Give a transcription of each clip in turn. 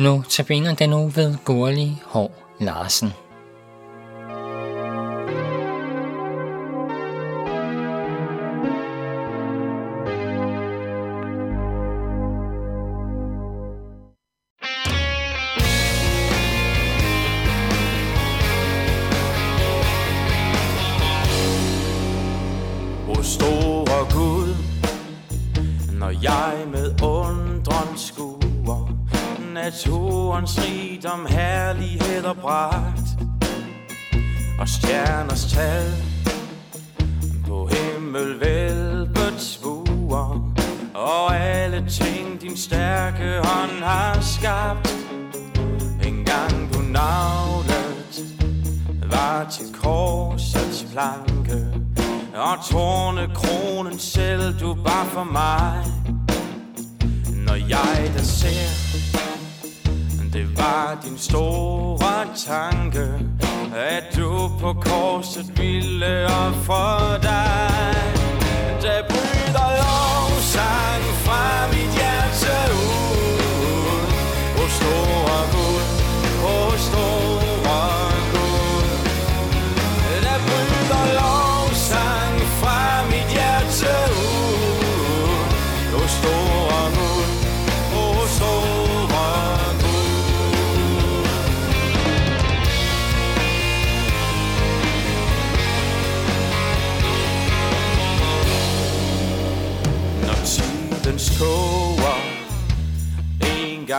Nu tabiner den nu ved Gurli Hår Larsen. Naturens rigdom, herlighed og pragt. Og stjerners tal på himmelvælvet svuer Og alle ting din stærke hånd har skabt. En gang du navlet var til korsets planke. Og tårne kronen selv du var for mig. Når jeg der ser var din store tanke At du på korset ville ofre dig.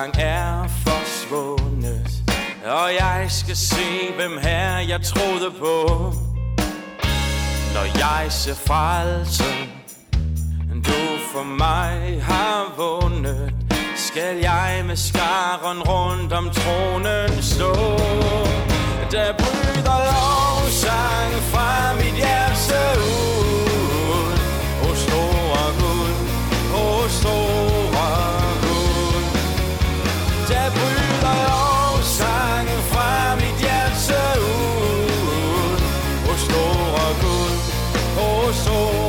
Sang er forsvundet. Og jeg skal se, hvem her jeg troede på. Når jeg ser frelsen, du for mig har vundet Skal jeg med skaren rundt om tronen stå. Der bryder lovsang fra mit hjerte ud. o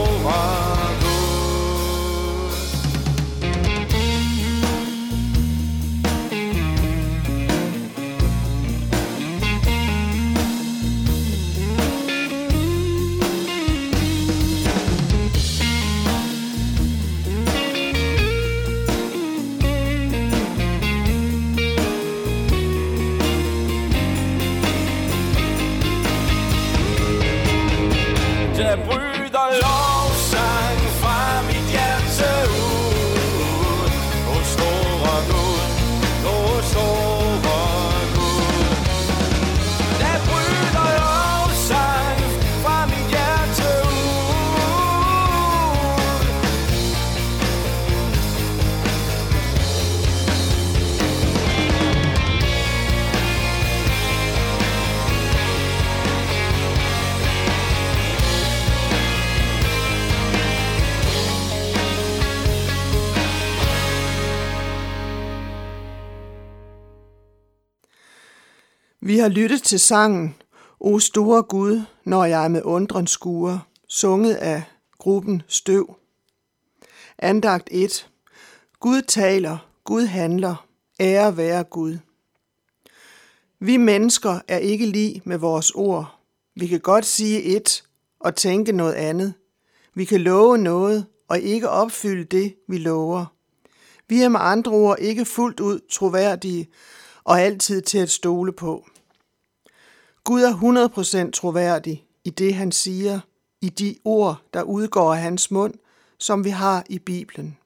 Vi har lyttet til sangen O store Gud, når jeg med undren skuer, sunget af gruppen Støv. Andagt 1. Gud taler, Gud handler, ære være Gud. Vi mennesker er ikke lige med vores ord. Vi kan godt sige et og tænke noget andet. Vi kan love noget og ikke opfylde det, vi lover. Vi er med andre ord ikke fuldt ud troværdige og altid til at stole på. Gud er 100% troværdig i det, han siger, i de ord, der udgår af hans mund, som vi har i Bibelen.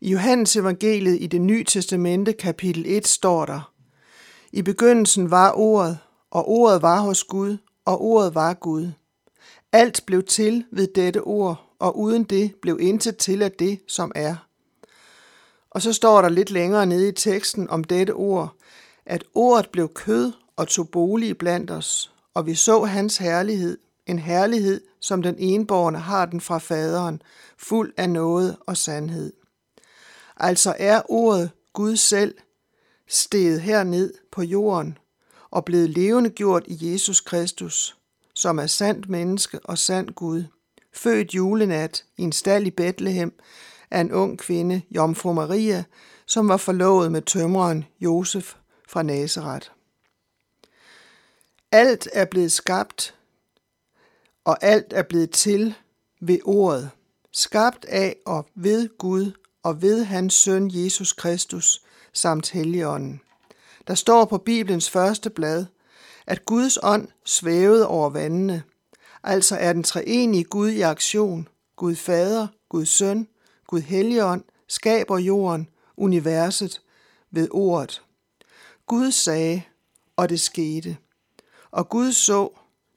I Johannes evangeliet i det nye testamente kapitel 1 står der, I begyndelsen var ordet, og ordet var hos Gud, og ordet var Gud. Alt blev til ved dette ord, og uden det blev intet til af det, som er. Og så står der lidt længere nede i teksten om dette ord, at ordet blev kød og tog bolig blandt os, og vi så hans herlighed, en herlighed, som den enborgne har den fra faderen, fuld af noget og sandhed. Altså er ordet Gud selv steget herned på jorden og blevet levende gjort i Jesus Kristus, som er sandt menneske og sand Gud, født julenat i en stald i Bethlehem af en ung kvinde, Jomfru Maria, som var forlovet med tømreren Josef fra Nazareth. Alt er blevet skabt, og alt er blevet til ved ordet, skabt af og ved Gud og ved hans søn Jesus Kristus samt Helligånden. Der står på Bibelens første blad, at Guds ånd svævede over vandene, altså er den treenige Gud i aktion, Gud Fader, Gud Søn, Gud Helligånd, skaber jorden, universet ved ordet. Gud sagde, og det skete. Og Gud så,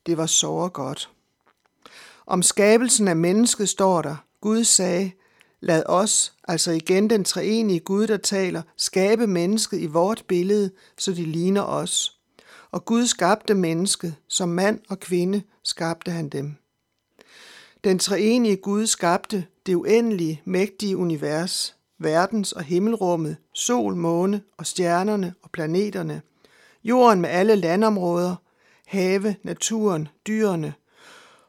det var så godt. Om skabelsen af mennesket står der, Gud sagde, lad os, altså igen den treenige Gud, der taler, skabe mennesket i vort billede, så de ligner os. Og Gud skabte mennesket, som mand og kvinde skabte han dem. Den treenige Gud skabte det uendelige, mægtige univers, verdens og himmelrummet, sol, måne og stjernerne og planeterne, jorden med alle landområder, have, naturen, dyrene,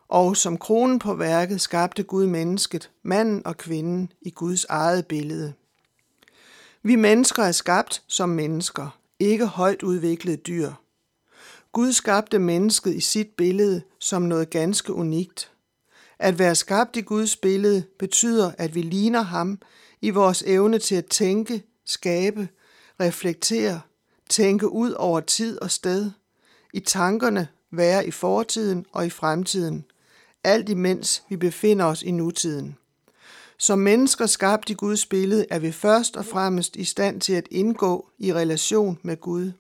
og som kronen på værket skabte Gud mennesket, manden og kvinden, i Guds eget billede. Vi mennesker er skabt som mennesker, ikke højt udviklede dyr. Gud skabte mennesket i sit billede som noget ganske unikt. At være skabt i Guds billede betyder, at vi ligner ham i vores evne til at tænke, skabe, reflektere, tænke ud over tid og sted, i tankerne være i fortiden og i fremtiden, alt imens vi befinder os i nutiden. Som mennesker skabt i Guds billede er vi først og fremmest i stand til at indgå i relation med Gud.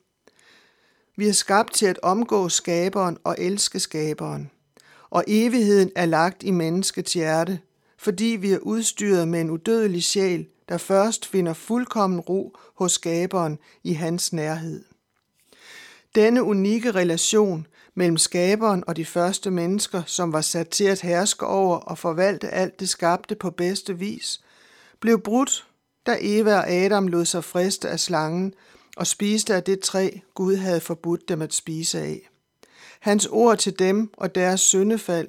Vi er skabt til at omgå skaberen og elske skaberen. Og evigheden er lagt i menneskets hjerte, fordi vi er udstyret med en udødelig sjæl, der først finder fuldkommen ro hos skaberen i hans nærhed. Denne unikke relation mellem skaberen og de første mennesker, som var sat til at herske over og forvalte alt det skabte på bedste vis, blev brudt, da Eva og Adam lod sig friste af slangen og spiste af det træ, Gud havde forbudt dem at spise af. Hans ord til dem og deres syndefald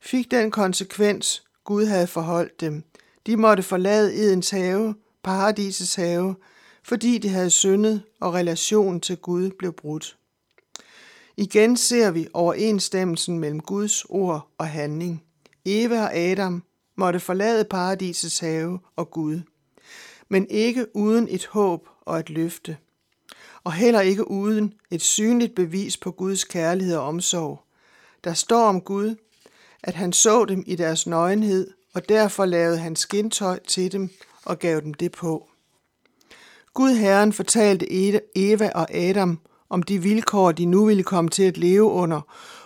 fik den konsekvens, Gud havde forholdt dem. De måtte forlade Edens have, paradisets have, fordi de havde syndet og relationen til Gud blev brudt. Igen ser vi overensstemmelsen mellem Guds ord og handling. Eva og Adam måtte forlade paradisets have og Gud, men ikke uden et håb og et løfte, og heller ikke uden et synligt bevis på Guds kærlighed og omsorg. Der står om Gud, at han så dem i deres nøgenhed, og derfor lavede han skintøj til dem og gav dem det på. Gud Herren fortalte Eva og Adam om de vilkår, de nu ville komme til at leve under,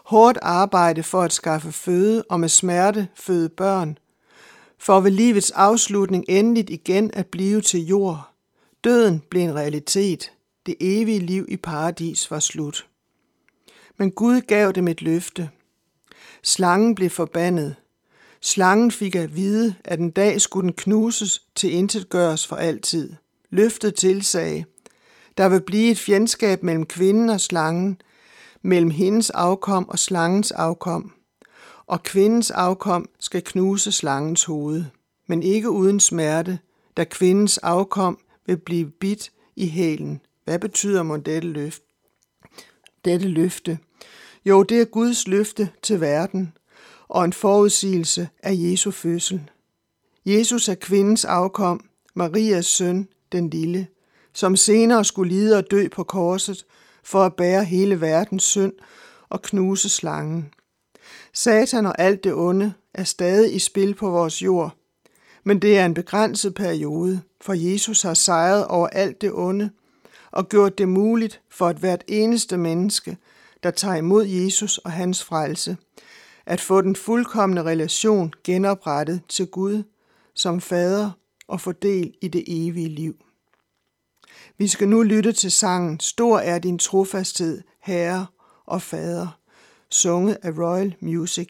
hårdt arbejde for at skaffe føde og med smerte føde børn, for ved livets afslutning endeligt igen at blive til jord. Døden blev en realitet. Det evige liv i paradis var slut. Men Gud gav dem et løfte. Slangen blev forbandet. Slangen fik at vide, at en dag skulle den knuses til intet gøres for altid. Løftet tilsagde, der vil blive et fjendskab mellem kvinden og slangen, mellem hendes afkom og slangens afkom. Og kvindens afkom skal knuse slangens hoved, men ikke uden smerte, da kvindens afkom vil blive bidt i hælen. Hvad betyder mon dette løft? Dette løfte. Jo, det er Guds løfte til verden og en forudsigelse af Jesu fødsel. Jesus er kvindens afkom, Marias søn, den lille som senere skulle lide og dø på korset for at bære hele verdens synd og knuse slangen. Satan og alt det onde er stadig i spil på vores jord, men det er en begrænset periode, for Jesus har sejret over alt det onde og gjort det muligt for et hvert eneste menneske, der tager imod Jesus og hans frelse, at få den fuldkommende relation genoprettet til Gud som fader og få del i det evige liv. Vi skal nu lytte til sangen Stor er din trofasthed, Herre og Fader, sunget af Royal Music.